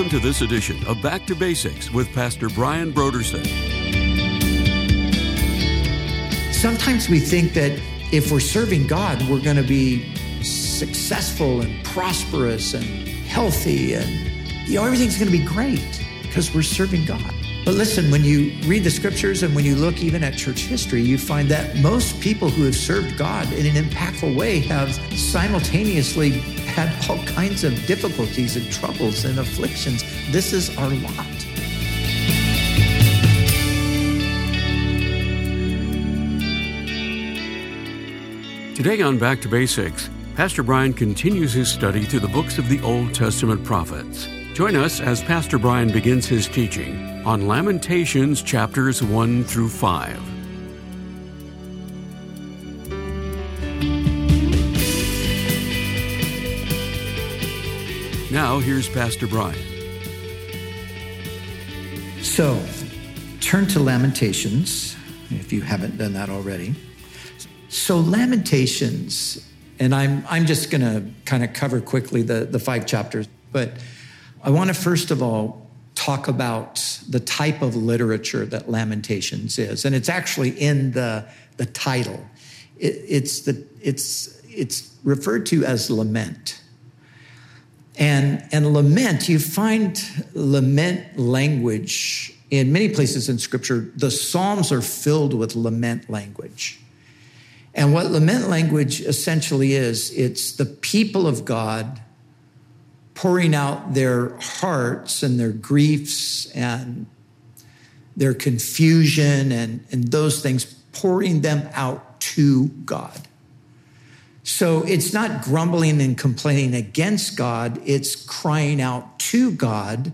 Welcome to this edition of Back to Basics with Pastor Brian Brodersen. Sometimes we think that if we're serving God, we're going to be successful and prosperous and healthy and you know everything's going to be great because we're serving God. But listen, when you read the scriptures and when you look even at church history, you find that most people who have served God in an impactful way have simultaneously had all kinds of difficulties and troubles and afflictions. This is our lot. Today on Back to Basics, Pastor Brian continues his study through the books of the Old Testament prophets. Join us as Pastor Brian begins his teaching on Lamentations chapters 1 through 5. Now, here's Pastor Brian. So, turn to Lamentations if you haven't done that already. So, Lamentations, and I'm, I'm just going to kind of cover quickly the, the five chapters, but I want to first of all talk about the type of literature that Lamentations is. And it's actually in the, the title. It, it's, the, it's, it's referred to as lament. And, and lament, you find lament language in many places in Scripture. The Psalms are filled with lament language. And what lament language essentially is, it's the people of God pouring out their hearts and their griefs and their confusion and, and those things, pouring them out to God. So it's not grumbling and complaining against God, it's crying out to God.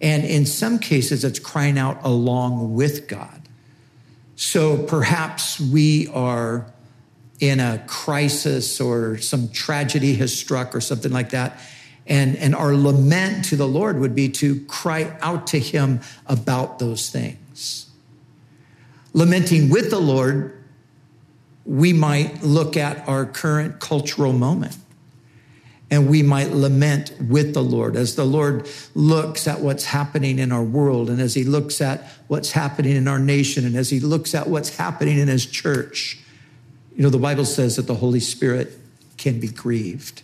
And in some cases, it's crying out along with God. So perhaps we are in a crisis or some tragedy has struck or something like that. And, and our lament to the Lord would be to cry out to Him about those things. Lamenting with the Lord, we might look at our current cultural moment and we might lament with the Lord as the Lord looks at what's happening in our world and as He looks at what's happening in our nation and as He looks at what's happening in His church. You know, the Bible says that the Holy Spirit can be grieved.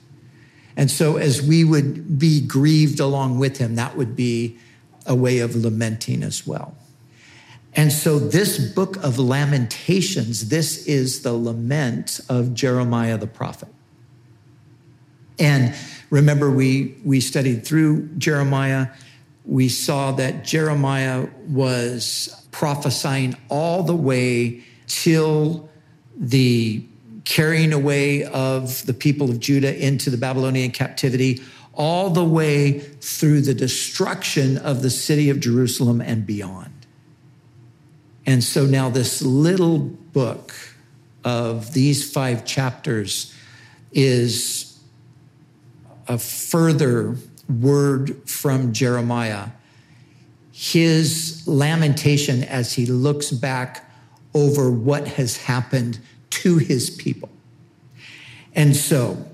And so, as we would be grieved along with him, that would be a way of lamenting as well. And so, this book of Lamentations, this is the lament of Jeremiah the prophet. And remember, we, we studied through Jeremiah. We saw that Jeremiah was prophesying all the way till the carrying away of the people of Judah into the Babylonian captivity, all the way through the destruction of the city of Jerusalem and beyond. And so now, this little book of these five chapters is a further word from Jeremiah, his lamentation as he looks back over what has happened to his people. And so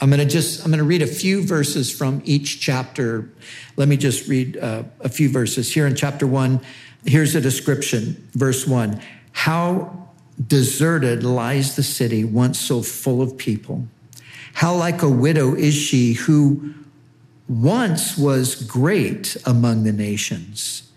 I'm going to just I'm going to read a few verses from each chapter. Let me just read uh, a few verses here in chapter 1. Here's a description, verse 1. How deserted lies the city once so full of people. How like a widow is she who once was great among the nations.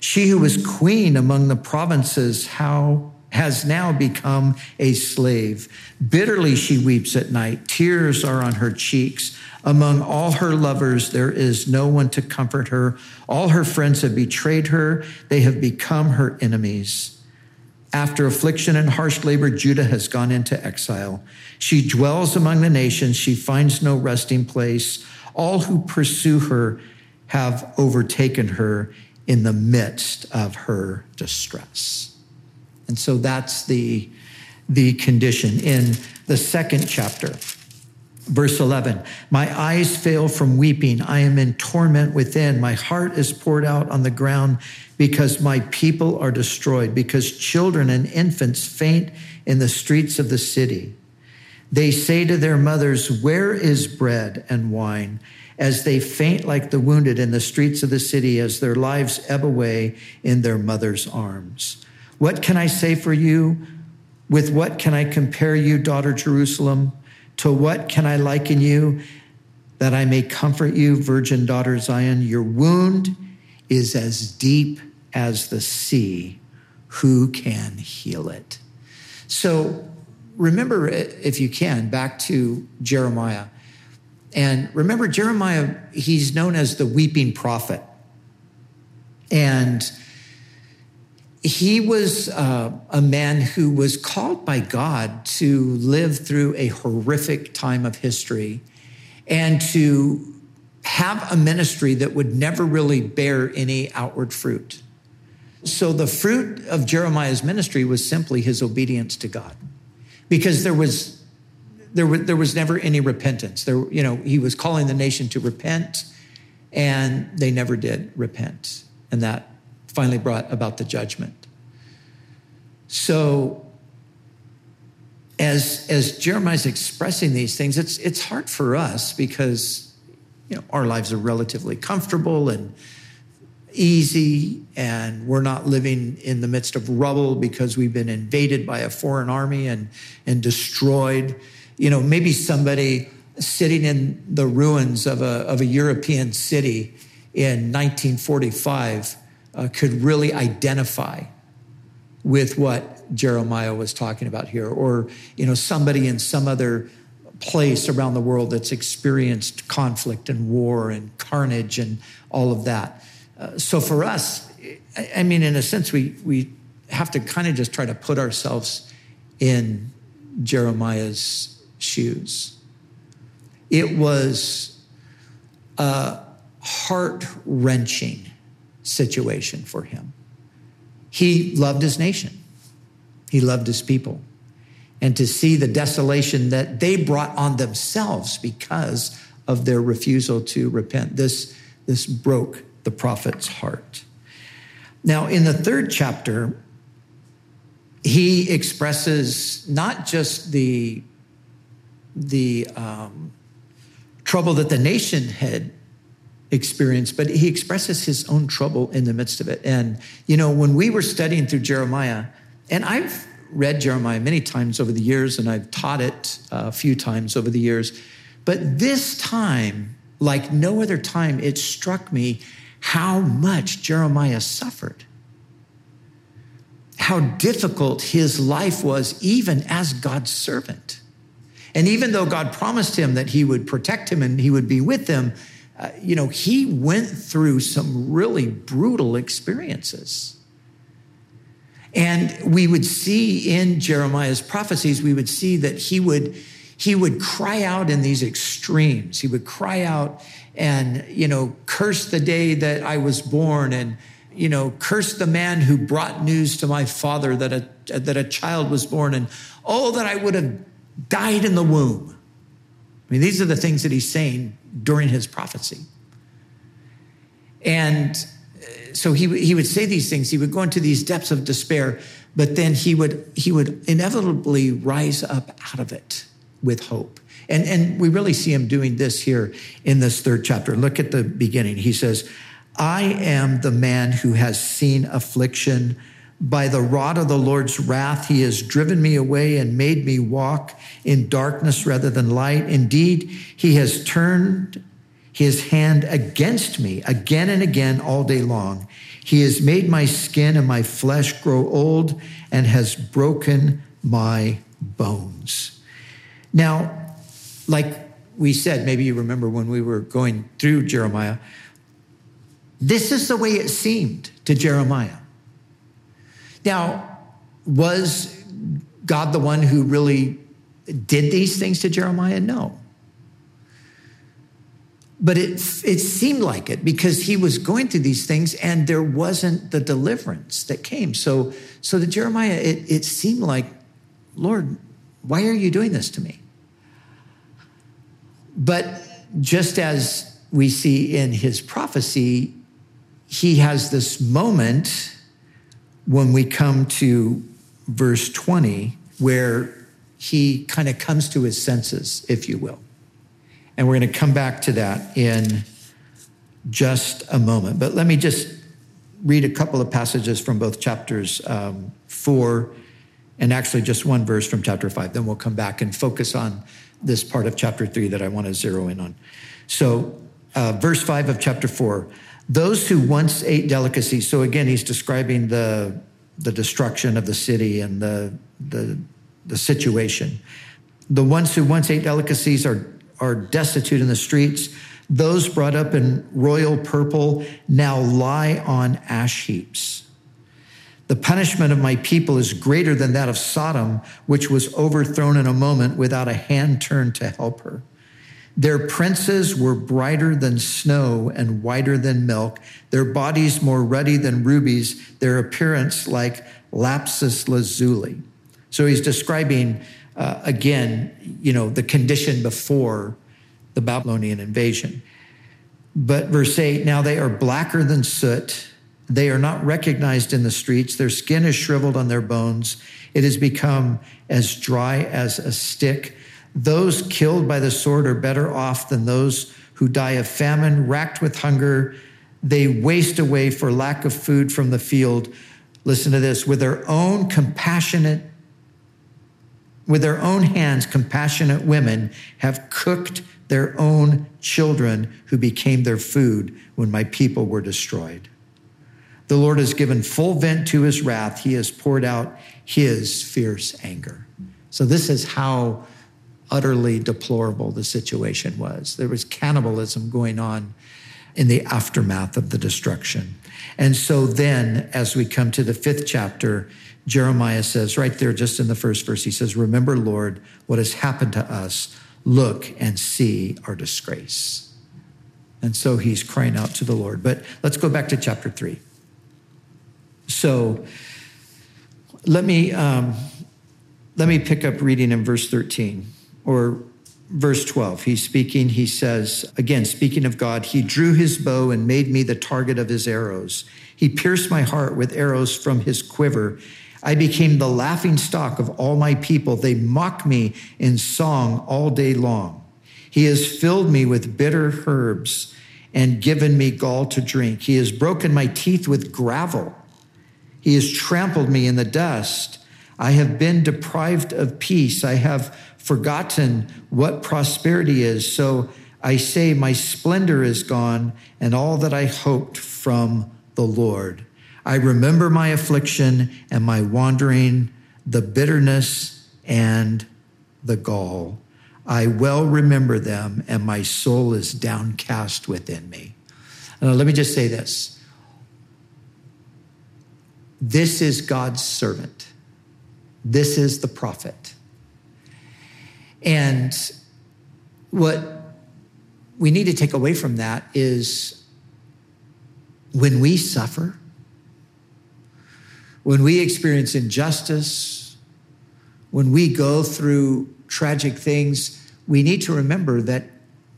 She who was queen among the provinces, how has now become a slave. Bitterly she weeps at night. Tears are on her cheeks. Among all her lovers, there is no one to comfort her. All her friends have betrayed her. They have become her enemies. After affliction and harsh labor, Judah has gone into exile. She dwells among the nations. She finds no resting place. All who pursue her have overtaken her in the midst of her distress. And so that's the, the condition. In the second chapter, verse 11, my eyes fail from weeping. I am in torment within. My heart is poured out on the ground because my people are destroyed, because children and infants faint in the streets of the city. They say to their mothers, Where is bread and wine? as they faint like the wounded in the streets of the city, as their lives ebb away in their mother's arms. What can I say for you? With what can I compare you, daughter Jerusalem? To what can I liken you that I may comfort you, virgin daughter Zion? Your wound is as deep as the sea. Who can heal it? So remember, if you can, back to Jeremiah. And remember, Jeremiah, he's known as the weeping prophet. And he was uh, a man who was called by God to live through a horrific time of history and to have a ministry that would never really bear any outward fruit. So the fruit of Jeremiah's ministry was simply his obedience to God because there was there was, there was never any repentance. There, you know, he was calling the nation to repent, and they never did repent, and that finally brought about the judgment. So, as as Jeremiah's expressing these things, it's it's hard for us because you know our lives are relatively comfortable and easy and we're not living in the midst of rubble because we've been invaded by a foreign army and, and destroyed. You know, maybe somebody sitting in the ruins of a, of a European city in 1945 uh, could really identify with what Jeremiah was talking about here, or you know, somebody in some other place around the world that's experienced conflict and war and carnage and all of that. Uh, so for us, I, mean, in a sense, we, we have to kind of just try to put ourselves in Jeremiah's shoes. It was a heart wrenching situation for him. He loved his nation, he loved his people. And to see the desolation that they brought on themselves because of their refusal to repent, this, this broke the prophet's heart. Now, in the third chapter, he expresses not just the, the um, trouble that the nation had experienced, but he expresses his own trouble in the midst of it. And, you know, when we were studying through Jeremiah, and I've read Jeremiah many times over the years, and I've taught it uh, a few times over the years, but this time, like no other time, it struck me how much Jeremiah suffered, how difficult his life was, even as God's servant. And even though God promised him that he would protect him and he would be with him, you know, he went through some really brutal experiences. And we would see in Jeremiah's prophecies, we would see that he would he would cry out in these extremes. He would cry out and, you know, curse the day that I was born and, you know, curse the man who brought news to my father that a, that a child was born and, oh, that I would have died in the womb. I mean, these are the things that he's saying during his prophecy. And uh, so he, he would say these things. He would go into these depths of despair, but then he would, he would inevitably rise up out of it with hope. And, and we really see him doing this here in this third chapter. Look at the beginning. He says, I am the man who has seen affliction. By the rod of the Lord's wrath, he has driven me away and made me walk in darkness rather than light. Indeed, he has turned his hand against me again and again all day long. He has made my skin and my flesh grow old and has broken my bones. Now, like we said, maybe you remember when we were going through Jeremiah, this is the way it seemed to Jeremiah. Now, was God the one who really did these things to Jeremiah? No. But it, it seemed like it because he was going through these things and there wasn't the deliverance that came. So, so to Jeremiah, it, it seemed like, Lord, why are you doing this to me? But just as we see in his prophecy, he has this moment when we come to verse 20 where he kind of comes to his senses, if you will. And we're going to come back to that in just a moment. But let me just read a couple of passages from both chapters um, four and actually just one verse from chapter five. Then we'll come back and focus on this part of chapter three that I want to zero in on. So, uh, verse five of chapter four those who once ate delicacies. So, again, he's describing the, the destruction of the city and the, the, the situation. The ones who once ate delicacies are, are destitute in the streets. Those brought up in royal purple now lie on ash heaps. The punishment of my people is greater than that of Sodom, which was overthrown in a moment without a hand turned to help her. Their princes were brighter than snow and whiter than milk, their bodies more ruddy than rubies, their appearance like lapis lazuli. So he's describing uh, again, you know, the condition before the Babylonian invasion. But verse 8 now they are blacker than soot. They are not recognized in the streets. Their skin is shriveled on their bones. It has become as dry as a stick. Those killed by the sword are better off than those who die of famine, racked with hunger. They waste away for lack of food from the field. Listen to this with their own compassionate with their own hands, compassionate women have cooked their own children who became their food when my people were destroyed. The Lord has given full vent to his wrath. He has poured out his fierce anger. So, this is how utterly deplorable the situation was. There was cannibalism going on in the aftermath of the destruction. And so, then, as we come to the fifth chapter, Jeremiah says, right there, just in the first verse, he says, Remember, Lord, what has happened to us. Look and see our disgrace. And so he's crying out to the Lord. But let's go back to chapter three. So let me um, let me pick up reading in verse 13 or verse 12. He's speaking, he says, again, speaking of God, he drew his bow and made me the target of his arrows. He pierced my heart with arrows from his quiver. I became the laughing stock of all my people. They mock me in song all day long. He has filled me with bitter herbs and given me gall to drink. He has broken my teeth with gravel. He has trampled me in the dust. I have been deprived of peace. I have forgotten what prosperity is. So I say, My splendor is gone, and all that I hoped from the Lord. I remember my affliction and my wandering, the bitterness and the gall. I well remember them, and my soul is downcast within me. Now, let me just say this this is God's servant, this is the prophet. And what we need to take away from that is when we suffer, when we experience injustice, when we go through tragic things, we need to remember that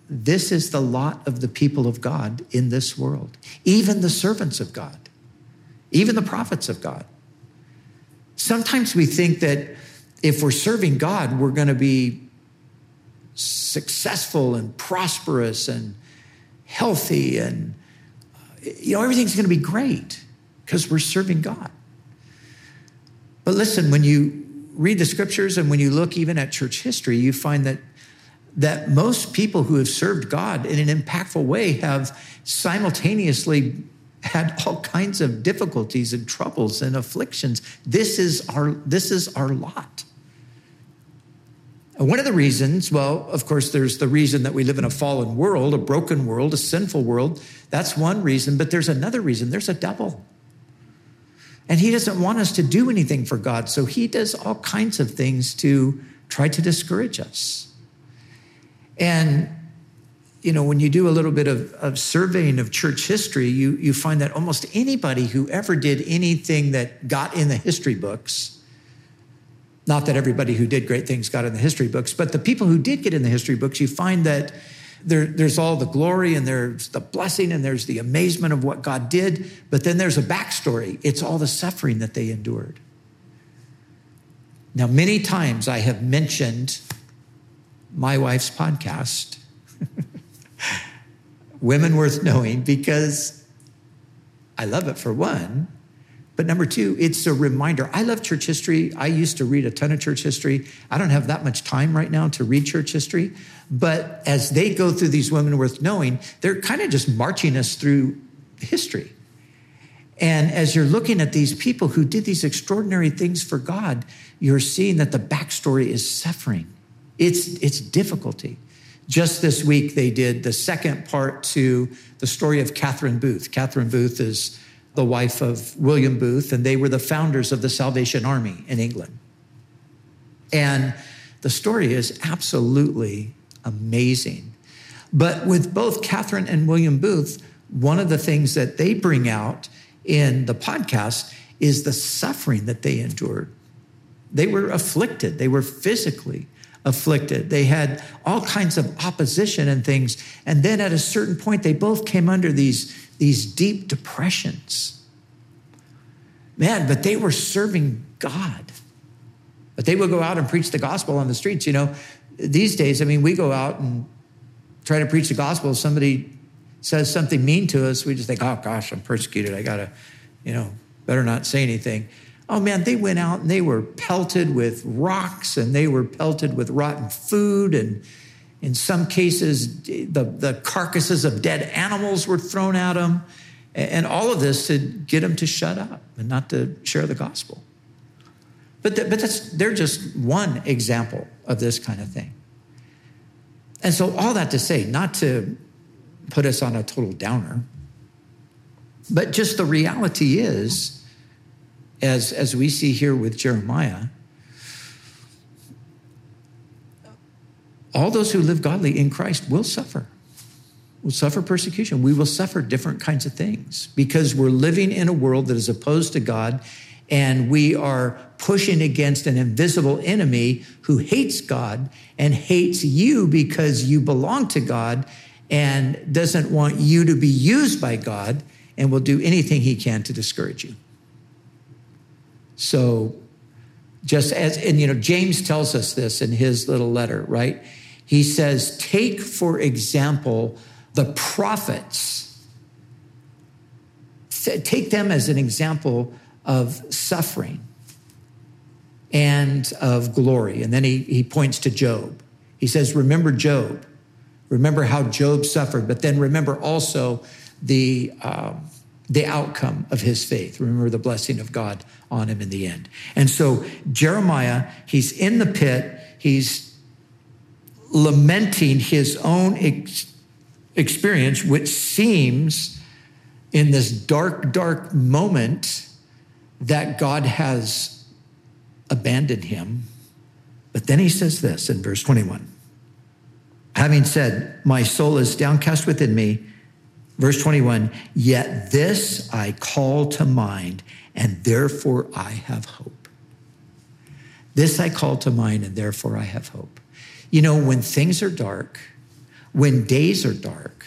this is the lot of the people of God in this world, even the servants of God, even the prophets of God. Sometimes we think that if we're serving God, we're going to be successful and prosperous and healthy and you know everything's going to be great because we're serving God. But listen, when you read the scriptures and when you look even at church history, you find that that most people who have served God in an impactful way have simultaneously had all kinds of difficulties and troubles and afflictions. This is our this is our lot. One of the reasons, well, of course, there's the reason that we live in a fallen world, a broken world, a sinful world. That's one reason, but there's another reason. There's a devil. And he doesn't want us to do anything for God. So he does all kinds of things to try to discourage us. And, you know, when you do a little bit of, of surveying of church history, you, you find that almost anybody who ever did anything that got in the history books, not that everybody who did great things got in the history books, but the people who did get in the history books, you find that there, there's all the glory and there's the blessing and there's the amazement of what God did, but then there's a backstory. It's all the suffering that they endured. Now, many times I have mentioned my wife's podcast Women worth knowing because I love it for one. But number two, it's a reminder. I love church history. I used to read a ton of church history. I don't have that much time right now to read church history. But as they go through these women worth knowing, they're kind of just marching us through history. And as you're looking at these people who did these extraordinary things for God, you're seeing that the backstory is suffering. It's, it's difficulty. Just this week, they did the second part to the story of Catherine Booth. Catherine Booth is the wife of William Booth, and they were the founders of the Salvation Army in England. And the story is absolutely amazing. But with both Catherine and William Booth, one of the things that they bring out in the podcast is the suffering that they endured. They were afflicted, they were physically afflicted. They had all kinds of opposition and things. And then at a certain point, they both came under these, these deep depressions. Man, but they were serving God. But they would go out and preach the gospel on the streets. You know, these days, I mean, we go out and try to preach the gospel. If Somebody says something mean to us, we just think, oh gosh, I'm persecuted. I gotta, you know, better not say anything. Oh man, they went out and they were pelted with rocks and they were pelted with rotten food. And in some cases, the, the carcasses of dead animals were thrown at them. And all of this to get them to shut up and not to share the gospel. But, the, but that's, they're just one example of this kind of thing. And so, all that to say, not to put us on a total downer, but just the reality is as, as we see here with Jeremiah, all those who live godly in Christ will suffer. Will suffer persecution. We will suffer different kinds of things because we're living in a world that is opposed to God and we are pushing against an invisible enemy who hates God and hates you because you belong to God and doesn't want you to be used by God and will do anything he can to discourage you. So, just as, and you know, James tells us this in his little letter, right? He says, Take, for example, the prophets, take them as an example of suffering and of glory. And then he, he points to Job. He says, Remember Job. Remember how Job suffered, but then remember also the. Um, the outcome of his faith. Remember the blessing of God on him in the end. And so Jeremiah, he's in the pit, he's lamenting his own ex- experience, which seems in this dark, dark moment that God has abandoned him. But then he says this in verse 21 Having said, My soul is downcast within me Verse 21 Yet this I call to mind, and therefore I have hope. This I call to mind, and therefore I have hope. You know, when things are dark, when days are dark,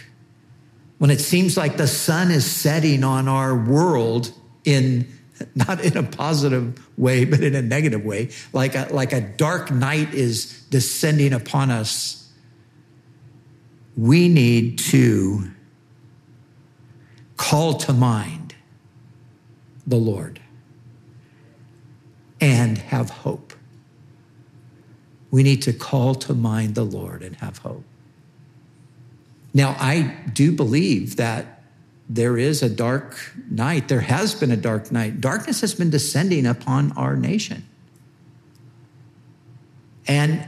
when it seems like the sun is setting on our world in not in a positive way, but in a negative way, like a, like a dark night is descending upon us, we need to call to mind the Lord and have hope. We need to call to mind the Lord and have hope. Now, I do believe that there is a dark night. There has been a dark night. Darkness has been descending upon our nation. And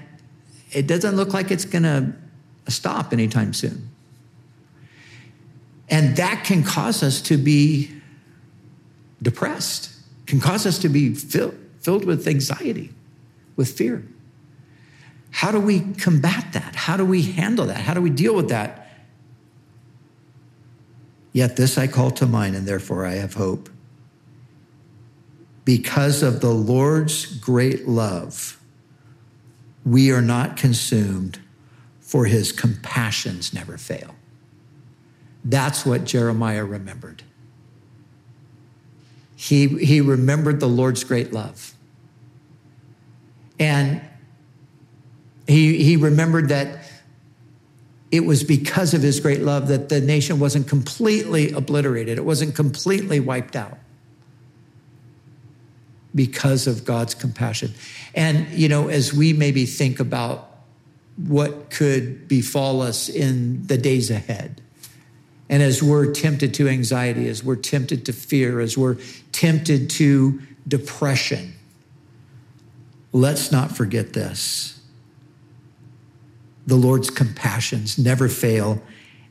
it doesn't look like it's going to stop anytime soon. And that can cause us to be depressed, can cause us to be fill, filled with anxiety, with fear. How do we combat that? How do we handle that? How do we deal with that? Yet this I call to mind, and therefore I have hope. Because of the Lord's great love, we are not consumed, for his compassions never fail. That's what Jeremiah remembered. He, he remembered the Lord's great love. And he, he remembered that it was because of his great love that the nation wasn't completely obliterated, it wasn't completely wiped out because of God's compassion. And, you know, as we maybe think about what could befall us in the days ahead, and as we're tempted to anxiety, as we're tempted to fear, as we're tempted to depression, let's not forget this. The Lord's compassions never fail.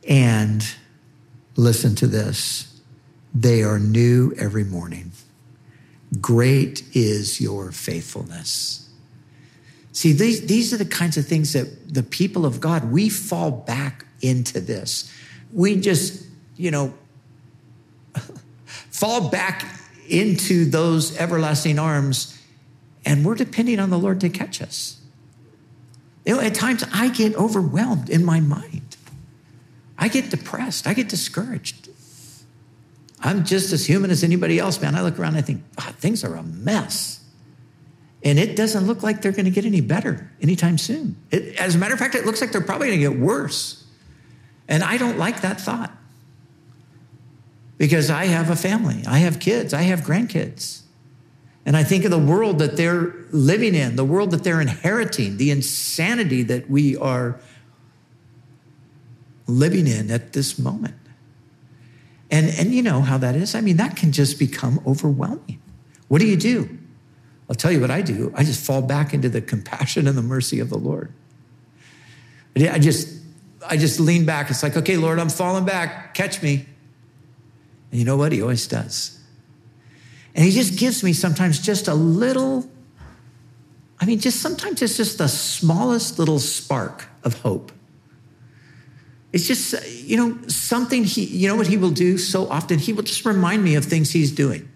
And listen to this they are new every morning. Great is your faithfulness. See, these, these are the kinds of things that the people of God, we fall back into this. We just, you know, fall back into those everlasting arms, and we're depending on the Lord to catch us. You know, at times I get overwhelmed in my mind. I get depressed. I get discouraged. I'm just as human as anybody else, man. I look around and I think, oh, things are a mess. And it doesn't look like they're going to get any better anytime soon. It, as a matter of fact, it looks like they're probably going to get worse. And I don't like that thought because I have a family, I have kids, I have grandkids. And I think of the world that they're living in, the world that they're inheriting, the insanity that we are living in at this moment. And, and you know how that is. I mean, that can just become overwhelming. What do you do? I'll tell you what I do. I just fall back into the compassion and the mercy of the Lord. I just, I just lean back. It's like, okay, Lord, I'm falling back. Catch me. And you know what? He always does. And he just gives me sometimes just a little, I mean, just sometimes it's just the smallest little spark of hope. It's just, you know, something he, you know what he will do so often? He will just remind me of things he's doing.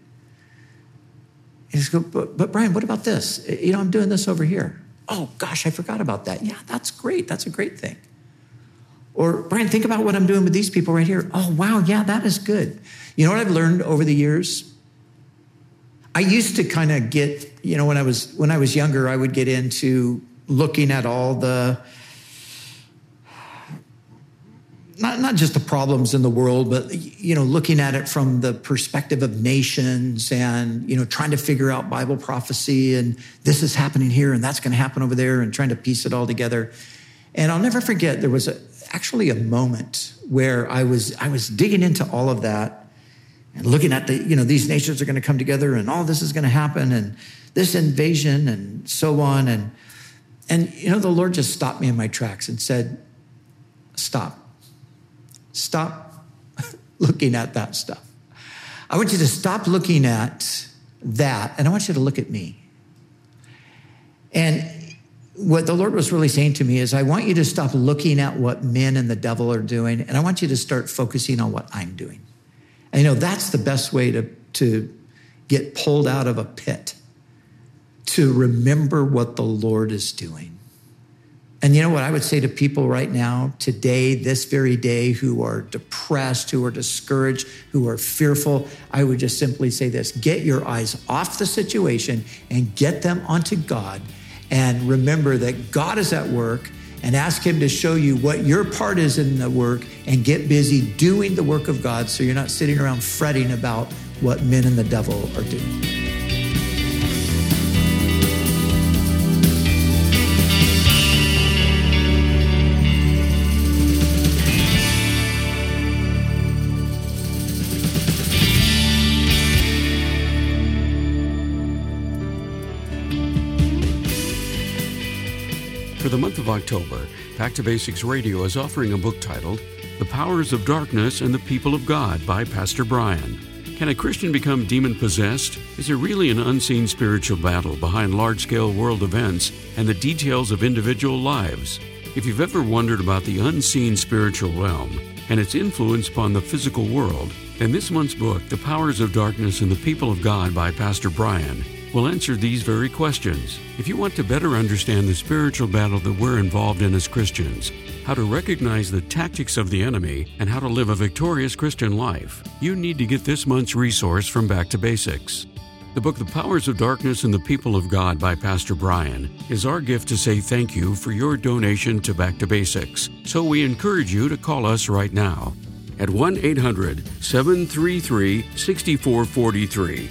And just go, but, but Brian, what about this? You know, I'm doing this over here. Oh gosh, I forgot about that. Yeah, that's great. That's a great thing. Or Brian, think about what I'm doing with these people right here. Oh wow, yeah, that is good. You know what I've learned over the years? I used to kind of get, you know, when I was when I was younger, I would get into looking at all the not, not just the problems in the world, but you know, looking at it from the perspective of nations and you know, trying to figure out Bible prophecy and this is happening here and that's going to happen over there and trying to piece it all together. And I'll never forget there was a, actually a moment where I was I was digging into all of that and looking at the you know these nations are going to come together and all this is going to happen and this invasion and so on and and you know the Lord just stopped me in my tracks and said, "Stop." Stop looking at that stuff. I want you to stop looking at that, and I want you to look at me. And what the Lord was really saying to me is, I want you to stop looking at what men and the devil are doing, and I want you to start focusing on what I'm doing. You know, that's the best way to, to get pulled out of a pit, to remember what the Lord is doing. And you know what I would say to people right now, today, this very day, who are depressed, who are discouraged, who are fearful? I would just simply say this get your eyes off the situation and get them onto God. And remember that God is at work and ask Him to show you what your part is in the work and get busy doing the work of God so you're not sitting around fretting about what men and the devil are doing. For the month of October, Back to Basics Radio is offering a book titled The Powers of Darkness and the People of God by Pastor Brian. Can a Christian become demon possessed? Is there really an unseen spiritual battle behind large scale world events and the details of individual lives? If you've ever wondered about the unseen spiritual realm and its influence upon the physical world, then this month's book, The Powers of Darkness and the People of God by Pastor Brian, will answer these very questions. If you want to better understand the spiritual battle that we're involved in as Christians, how to recognize the tactics of the enemy, and how to live a victorious Christian life, you need to get this month's resource from Back to Basics. The book The Powers of Darkness and the People of God by Pastor Brian is our gift to say thank you for your donation to Back to Basics. So we encourage you to call us right now at 1 800 733 6443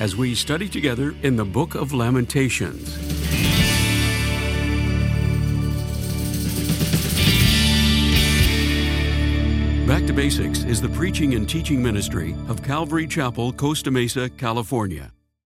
as we study together in the book of Lamentations. Back to Basics is the preaching and teaching ministry of Calvary Chapel, Costa Mesa, California.